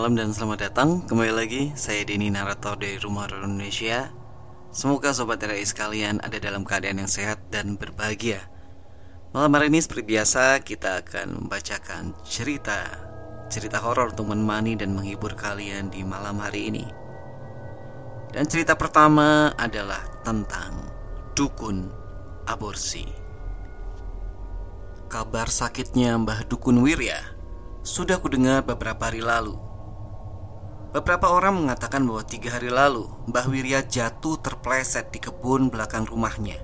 Malam dan selamat datang. Kembali lagi, saya Denny Narator dari Rumah Horor Indonesia. Semoga Sobat RI sekalian ada dalam keadaan yang sehat dan berbahagia. Malam hari ini seperti biasa kita akan membacakan cerita Cerita horor untuk menemani dan menghibur kalian di malam hari ini. Dan cerita pertama adalah tentang Dukun Aborsi. Kabar sakitnya Mbah Dukun Wirya sudah kudengar beberapa hari lalu. Beberapa orang mengatakan bahwa tiga hari lalu Mbah Wirya jatuh terpleset di kebun belakang rumahnya.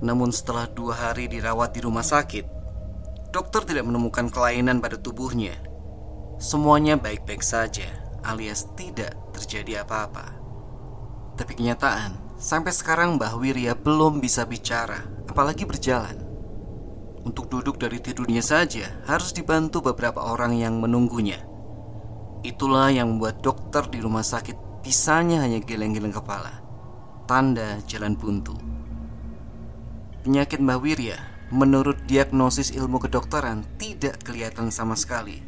Namun setelah dua hari dirawat di rumah sakit, dokter tidak menemukan kelainan pada tubuhnya. Semuanya baik-baik saja, alias tidak terjadi apa-apa. Tapi kenyataan, sampai sekarang Mbah Wirya belum bisa bicara, apalagi berjalan. Untuk duduk dari tidurnya saja harus dibantu beberapa orang yang menunggunya. Itulah yang membuat dokter di rumah sakit bisanya hanya geleng-geleng kepala. Tanda jalan buntu. Penyakit Mbak Wirya menurut diagnosis ilmu kedokteran tidak kelihatan sama sekali.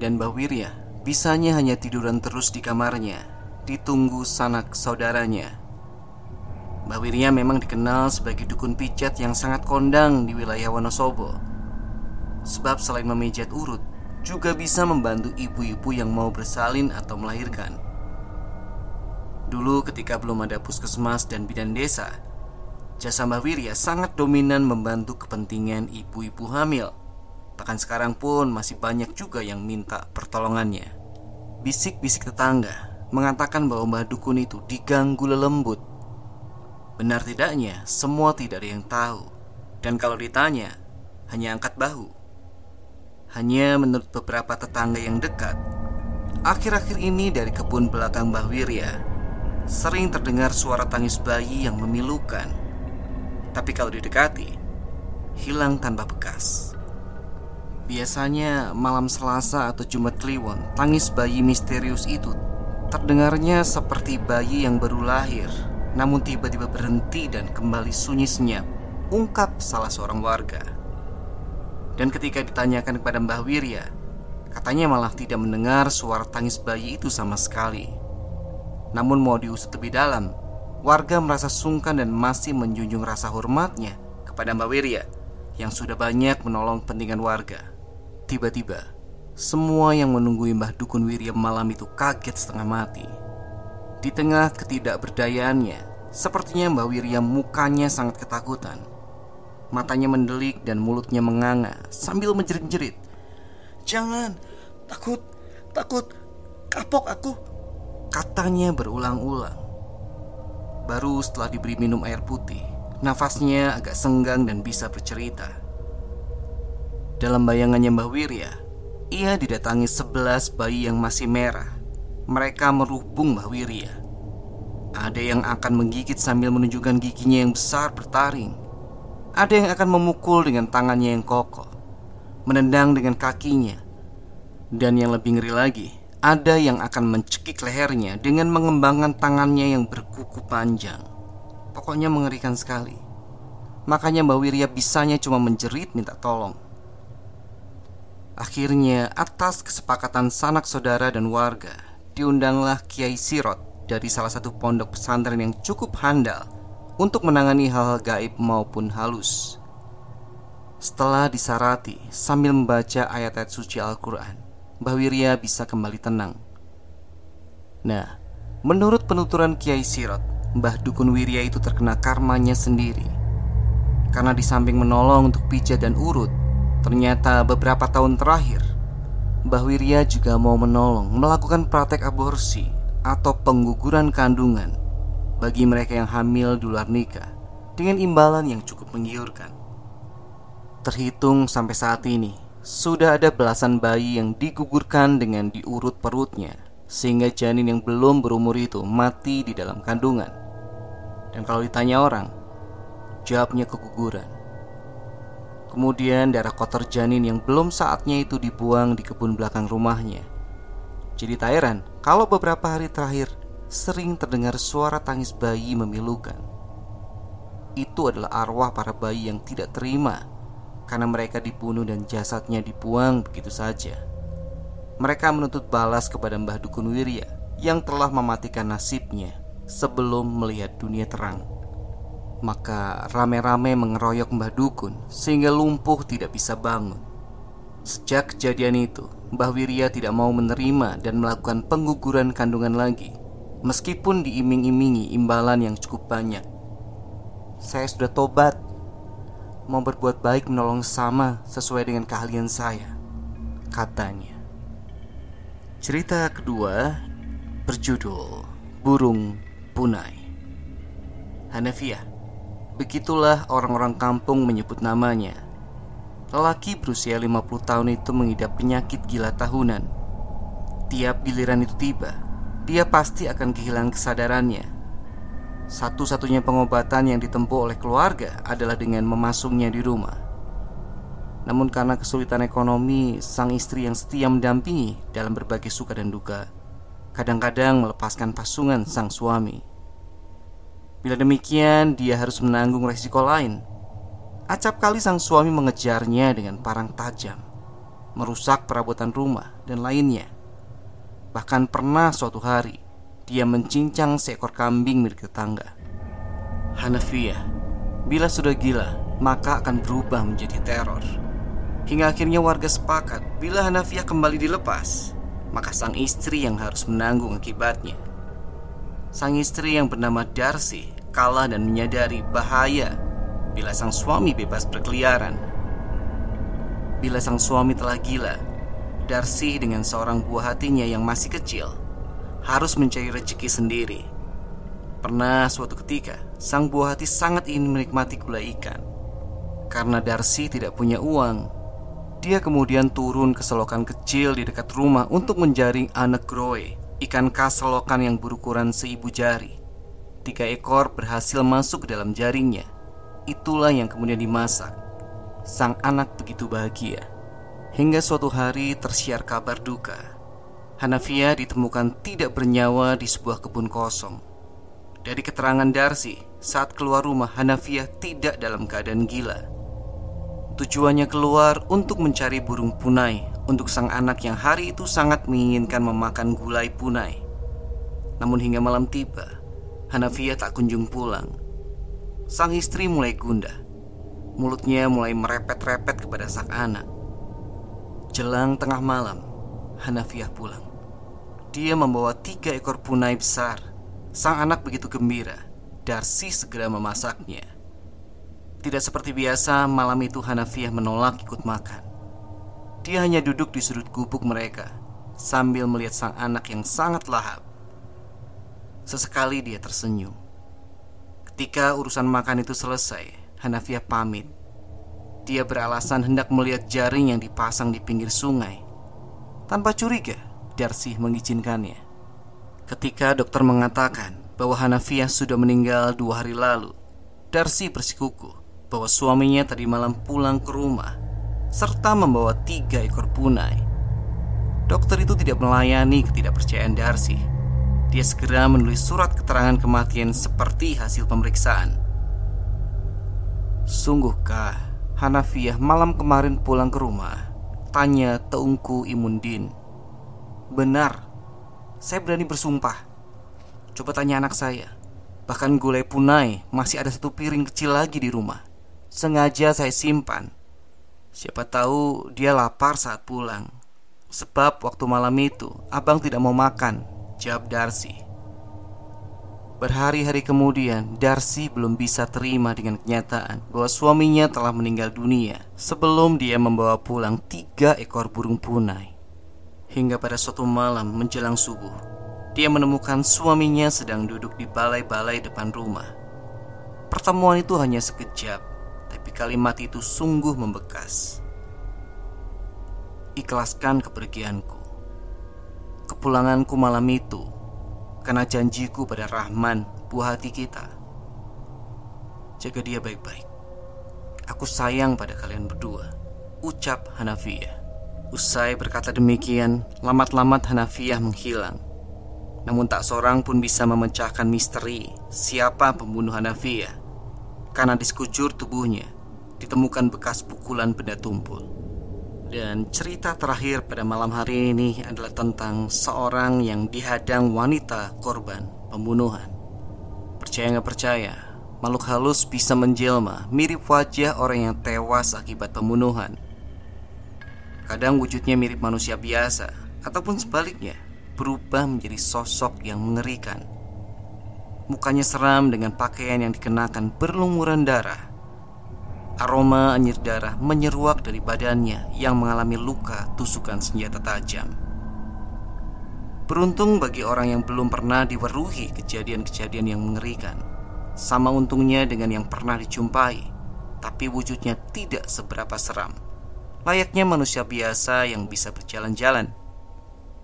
Dan Mbak Wirya bisanya hanya tiduran terus di kamarnya, ditunggu sanak saudaranya Mbak Wirya memang dikenal sebagai dukun pijat yang sangat kondang di wilayah Wonosobo. Sebab selain memijat urut, juga bisa membantu ibu-ibu yang mau bersalin atau melahirkan. Dulu ketika belum ada puskesmas dan bidan desa, jasa Mbak Wirya sangat dominan membantu kepentingan ibu-ibu hamil. Bahkan sekarang pun masih banyak juga yang minta pertolongannya. Bisik-bisik tetangga mengatakan bahwa Mbak Dukun itu diganggu lelembut Benar tidaknya, semua tidak ada yang tahu. Dan kalau ditanya, hanya angkat bahu. Hanya menurut beberapa tetangga yang dekat, akhir-akhir ini dari kebun belakang Mbah Wirya, sering terdengar suara tangis bayi yang memilukan. Tapi kalau didekati, hilang tanpa bekas. Biasanya malam Selasa atau Jumat Kliwon, tangis bayi misterius itu terdengarnya seperti bayi yang baru lahir namun tiba-tiba berhenti dan kembali sunyi senyap Ungkap salah seorang warga Dan ketika ditanyakan kepada Mbah Wirya Katanya malah tidak mendengar suara tangis bayi itu sama sekali. Namun mau diusut lebih dalam Warga merasa sungkan dan masih menjunjung rasa hormatnya Kepada Mbah Wirya Yang sudah banyak menolong pentingan warga. Tiba-tiba Semua yang menunggu Mbah Dukun Wirya malam itu kaget setengah mati. Di tengah ketidakberdayaannya, sepertinya Mbak Wirya mukanya sangat ketakutan. Matanya mendelik dan mulutnya menganga sambil menjerit-jerit. "Jangan, takut, takut, kapok aku." Katanya berulang-ulang. Baru setelah diberi minum air putih, nafasnya agak senggang dan bisa bercerita. Dalam bayangannya Mbah Wirya, ia didatangi sebelas bayi yang masih merah mereka merubung Mbah Wirya. Ada yang akan menggigit sambil menunjukkan giginya yang besar bertaring. Ada yang akan memukul dengan tangannya yang kokoh, menendang dengan kakinya. Dan yang lebih ngeri lagi, ada yang akan mencekik lehernya dengan mengembangkan tangannya yang berkuku panjang. Pokoknya mengerikan sekali. Makanya Mbak Wirya bisanya cuma menjerit minta tolong. Akhirnya, atas kesepakatan sanak saudara dan warga, diundanglah Kiai Sirot dari salah satu pondok pesantren yang cukup handal untuk menangani hal-hal gaib maupun halus. Setelah disarati sambil membaca ayat-ayat suci Al-Quran, Mbah Wirya bisa kembali tenang. Nah, menurut penuturan Kiai Sirot, Mbah Dukun Wirya itu terkena karmanya sendiri. Karena di samping menolong untuk pijat dan urut, ternyata beberapa tahun terakhir Mbah Wirya juga mau menolong melakukan praktek aborsi atau pengguguran kandungan bagi mereka yang hamil di luar nikah dengan imbalan yang cukup menggiurkan. Terhitung sampai saat ini, sudah ada belasan bayi yang digugurkan dengan diurut perutnya sehingga janin yang belum berumur itu mati di dalam kandungan. Dan kalau ditanya orang, jawabnya keguguran. Kemudian darah kotor janin yang belum saatnya itu dibuang di kebun belakang rumahnya. Jadi tak heran kalau beberapa hari terakhir sering terdengar suara tangis bayi memilukan. Itu adalah arwah para bayi yang tidak terima karena mereka dibunuh dan jasadnya dibuang begitu saja. mereka menuntut balas kepada Mbah Dukun Wirya yang telah mematikan nasibnya sebelum melihat dunia terang. Maka rame-rame mengeroyok Mbah Dukun sehingga lumpuh tidak bisa bangun. Sejak kejadian itu, Mbah Wirya tidak mau menerima dan melakukan pengguguran kandungan lagi, meskipun diiming-imingi imbalan yang cukup banyak. Saya sudah tobat, mau berbuat baik menolong sama sesuai dengan keahlian saya, katanya. Cerita kedua berjudul Burung Punai. Hanafiah, begitulah orang-orang kampung menyebut namanya. Lelaki berusia 50 tahun itu mengidap penyakit gila tahunan. Tiap giliran itu tiba, dia pasti akan kehilangan kesadarannya. Satu-satunya pengobatan yang ditempuh oleh keluarga adalah dengan memasungnya di rumah. Namun karena kesulitan ekonomi, sang istri yang setia mendampingi dalam berbagai suka dan duka, kadang-kadang melepaskan pasungan sang suami. Bila demikian, dia harus menanggung resiko lain. Acap kali sang suami mengejarnya dengan parang tajam, merusak perabotan rumah dan lainnya. Bahkan pernah suatu hari, dia mencincang seekor kambing milik tetangga. Hanafiah, bila sudah gila, maka akan berubah menjadi teror. Hingga akhirnya warga sepakat bila Hanafiah kembali dilepas, maka sang istri yang harus menanggung akibatnya. Sang istri yang bernama Darcy kalah dan menyadari bahaya bila sang suami bebas berkeliaran. Bila sang suami telah gila, Darcy dengan seorang buah hatinya yang masih kecil harus mencari rezeki sendiri. Pernah suatu ketika, sang buah hati sangat ingin menikmati gulai ikan. Karena Darcy tidak punya uang, dia kemudian turun ke selokan kecil di dekat rumah untuk menjaring anak groe, ikan khas selokan yang berukuran seibu jari. Tiga ekor berhasil masuk ke dalam jaringnya. Itulah yang kemudian dimasak. Sang anak begitu bahagia. Hingga suatu hari tersiar kabar duka. Hanafia ditemukan tidak bernyawa di sebuah kebun kosong. Dari keterangan Darcy, saat keluar rumah Hanafia tidak dalam keadaan gila Tujuannya keluar untuk mencari burung punai untuk sang anak yang hari itu sangat menginginkan memakan gulai punai. Namun hingga malam tiba, Hanafia tak kunjung pulang. Sang istri mulai gundah. Mulutnya mulai merepet-repet kepada sang anak. Jelang tengah malam, Hanafiah pulang. Dia membawa tiga ekor punai besar. Sang anak begitu gembira. Darsi segera memasaknya. Tidak seperti biasa, malam itu Hanafiah menolak ikut makan. Dia hanya duduk di sudut gubuk mereka sambil melihat sang anak yang sangat lahap. Sesekali dia tersenyum. Ketika urusan makan itu selesai, Hanafiah pamit. Dia beralasan hendak melihat jaring yang dipasang di pinggir sungai. Tanpa curiga, Darcy mengizinkannya. Ketika dokter mengatakan bahwa Hanafiah sudah meninggal dua hari lalu, Darcy bersikukuh bahwa suaminya tadi malam pulang ke rumah serta membawa tiga ekor punai. Dokter itu tidak melayani ketidakpercayaan Darcy. Dia segera menulis surat keterangan kematian seperti hasil pemeriksaan. Sungguhkah Hanafiah malam kemarin pulang ke rumah? Tanya Teungku Imundin. Benar, saya berani bersumpah. Coba tanya anak saya. Bahkan gulai punai masih ada satu piring kecil lagi di rumah sengaja saya simpan. Siapa tahu dia lapar saat pulang. Sebab waktu malam itu abang tidak mau makan, jawab Darcy. Berhari-hari kemudian, Darcy belum bisa terima dengan kenyataan bahwa suaminya telah meninggal dunia sebelum dia membawa pulang tiga ekor burung punai. Hingga pada suatu malam menjelang subuh, dia menemukan suaminya sedang duduk di balai-balai depan rumah. Pertemuan itu hanya sekejap, tapi kalimat itu sungguh membekas. Ikhlaskan kepergianku. Kepulanganku malam itu karena janjiku pada Rahman, buah hati kita. Jaga dia baik-baik. Aku sayang pada kalian berdua. Ucap Hanafiah. Usai berkata demikian, lamat-lamat Hanafiah menghilang. Namun tak seorang pun bisa memecahkan misteri siapa pembunuh Hanafiah karena di sekujur tubuhnya ditemukan bekas pukulan benda tumpul. Dan cerita terakhir pada malam hari ini adalah tentang seorang yang dihadang wanita korban pembunuhan. Percaya nggak percaya, makhluk halus bisa menjelma mirip wajah orang yang tewas akibat pembunuhan. Kadang wujudnya mirip manusia biasa, ataupun sebaliknya, berubah menjadi sosok yang mengerikan. Mukanya seram dengan pakaian yang dikenakan berlumuran darah Aroma anyir darah menyeruak dari badannya yang mengalami luka tusukan senjata tajam. Beruntung bagi orang yang belum pernah diweruhi kejadian-kejadian yang mengerikan. Sama untungnya dengan yang pernah dijumpai, tapi wujudnya tidak seberapa seram. Layaknya manusia biasa yang bisa berjalan-jalan.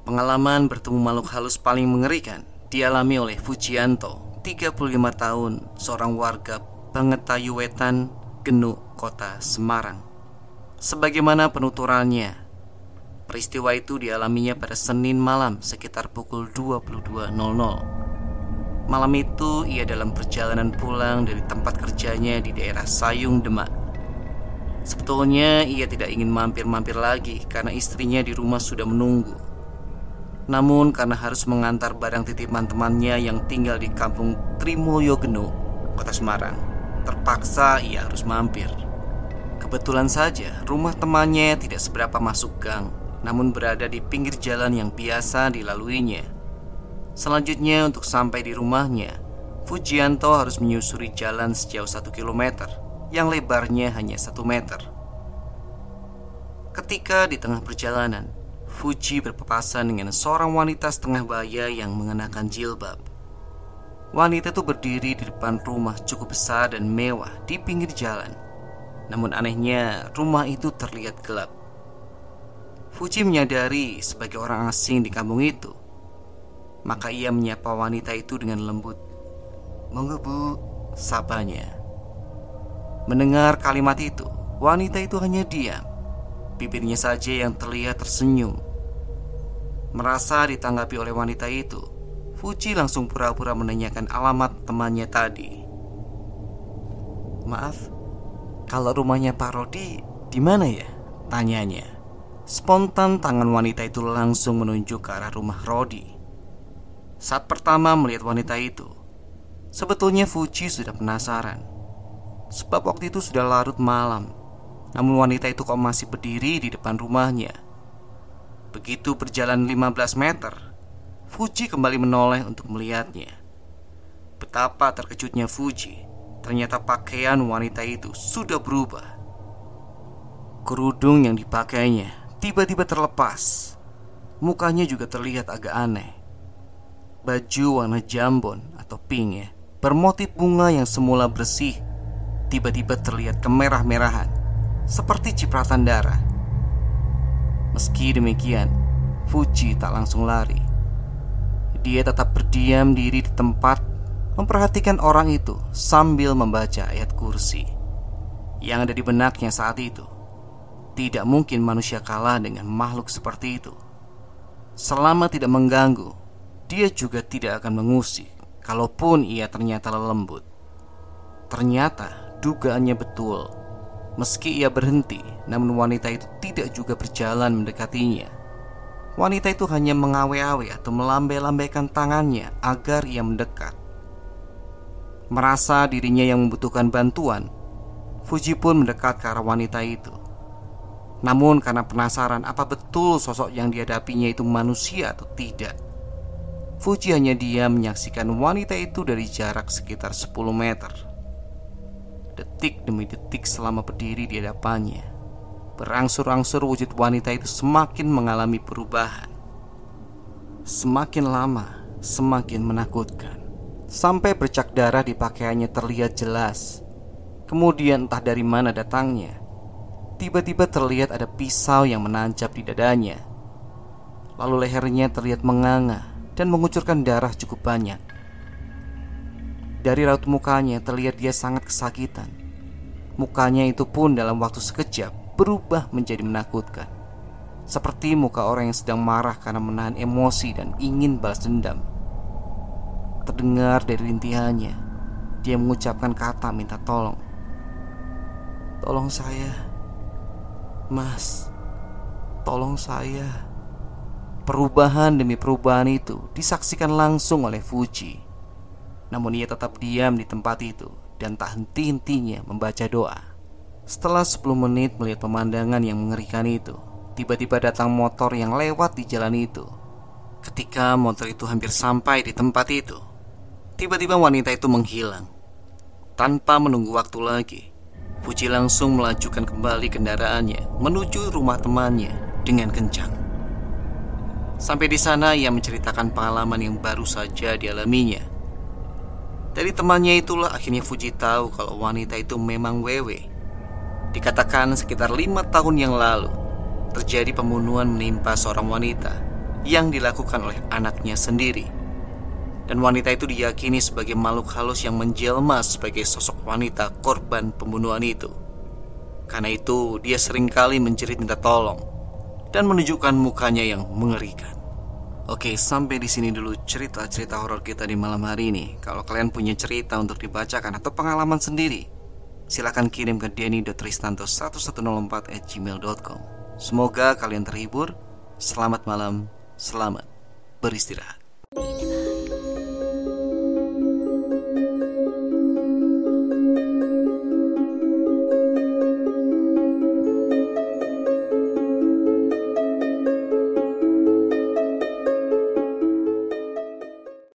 Pengalaman bertemu makhluk halus paling mengerikan dialami oleh Fujianto, 35 tahun, seorang warga Bangetayu Wetan, Genuk, kota Semarang. Sebagaimana penuturannya, peristiwa itu dialaminya pada Senin malam sekitar pukul 22.00. Malam itu ia dalam perjalanan pulang dari tempat kerjanya di daerah Sayung Demak. Sebetulnya ia tidak ingin mampir-mampir lagi karena istrinya di rumah sudah menunggu. Namun karena harus mengantar barang titipan temannya yang tinggal di kampung Trimulyo Genuk, kota Semarang Terpaksa ia harus mampir. Kebetulan saja rumah temannya tidak seberapa masuk gang, namun berada di pinggir jalan yang biasa dilaluinya. Selanjutnya untuk sampai di rumahnya, Fujianto harus menyusuri jalan sejauh satu kilometer yang lebarnya hanya satu meter. Ketika di tengah perjalanan, Fuji berpapasan dengan seorang wanita setengah baya yang mengenakan jilbab. Wanita itu berdiri di depan rumah cukup besar dan mewah di pinggir jalan. Namun anehnya, rumah itu terlihat gelap. Fuji menyadari sebagai orang asing di kampung itu. Maka ia menyapa wanita itu dengan lembut. Monggo bu, sabanya. Mendengar kalimat itu, wanita itu hanya diam. Bibirnya saja yang terlihat tersenyum. Merasa ditanggapi oleh wanita itu, Fuji langsung pura-pura menanyakan alamat temannya tadi. Maaf, kalau rumahnya Pak Rodi di mana ya? Tanyanya. Spontan tangan wanita itu langsung menunjuk ke arah rumah Rodi. Saat pertama melihat wanita itu, sebetulnya Fuji sudah penasaran. Sebab waktu itu sudah larut malam. Namun wanita itu kok masih berdiri di depan rumahnya. Begitu berjalan 15 meter, Fuji kembali menoleh untuk melihatnya. Betapa terkejutnya Fuji. Ternyata pakaian wanita itu sudah berubah. Kerudung yang dipakainya tiba-tiba terlepas. Mukanya juga terlihat agak aneh. Baju warna jambon atau pink ya, bermotif bunga yang semula bersih, tiba-tiba terlihat kemerah-merahan, seperti cipratan darah. Meski demikian, Fuji tak langsung lari. Dia tetap berdiam diri di tempat Memperhatikan orang itu sambil membaca ayat kursi Yang ada di benaknya saat itu. Tidak mungkin manusia kalah dengan makhluk seperti itu. Selama tidak mengganggu Dia juga tidak akan mengusik Kalaupun ia ternyata lembut. Ternyata dugaannya betul. Meski ia berhenti Namun wanita itu tidak juga berjalan mendekatinya. Wanita itu hanya mengawe-awe atau melambai-lambaikan tangannya agar ia mendekat. Merasa dirinya yang membutuhkan bantuan, Fuji pun mendekat ke arah wanita itu. Namun karena penasaran apa betul sosok yang dihadapinya itu manusia atau tidak, Fuji hanya diam menyaksikan wanita itu dari jarak sekitar 10 meter. Detik demi detik selama berdiri di hadapannya, Berangsur-angsur wujud wanita itu semakin mengalami perubahan Semakin lama, semakin menakutkan Sampai bercak darah di pakaiannya terlihat jelas. Kemudian entah dari mana datangnya Tiba-tiba terlihat ada pisau yang menancap di dadanya. Lalu lehernya terlihat menganga Dan mengucurkan darah cukup banyak. Dari raut mukanya terlihat dia sangat kesakitan. Mukanya itu pun dalam waktu sekejap berubah menjadi menakutkan. Seperti muka orang yang sedang marah karena menahan emosi dan ingin balas dendam Terdengar dari rintihannya Dia mengucapkan kata minta tolong Tolong saya Mas tolong saya. Perubahan demi perubahan itu disaksikan langsung oleh Fuji. Namun ia tetap diam di tempat itu dan tak henti-hentinya membaca doa. Setelah 10 menit melihat pemandangan yang mengerikan itu, tiba-tiba datang motor yang lewat di jalan itu. Ketika motor itu hampir sampai di tempat itu, tiba-tiba wanita itu menghilang. Tanpa menunggu waktu lagi, Fuji langsung melajukan kembali kendaraannya menuju rumah temannya dengan kencang. Sampai di sana ia menceritakan pengalaman yang baru saja dialaminya. Dari temannya itulah akhirnya Fuji tahu kalau wanita itu memang Wewe. Dikatakan sekitar lima tahun yang lalu terjadi pembunuhan menimpa seorang wanita yang dilakukan oleh anaknya sendiri. Dan wanita itu diyakini sebagai makhluk halus yang menjelma sebagai sosok wanita korban pembunuhan itu. Karena itu, dia sering kali menjerit minta tolong dan menunjukkan mukanya yang mengerikan. Oke, sampai di sini dulu cerita-cerita horor kita di malam hari ini. Kalau kalian punya cerita untuk dibacakan atau pengalaman sendiri, silakan kirim ke denny.tristanto1104 at gmail.com. Semoga kalian terhibur. Selamat malam, selamat beristirahat.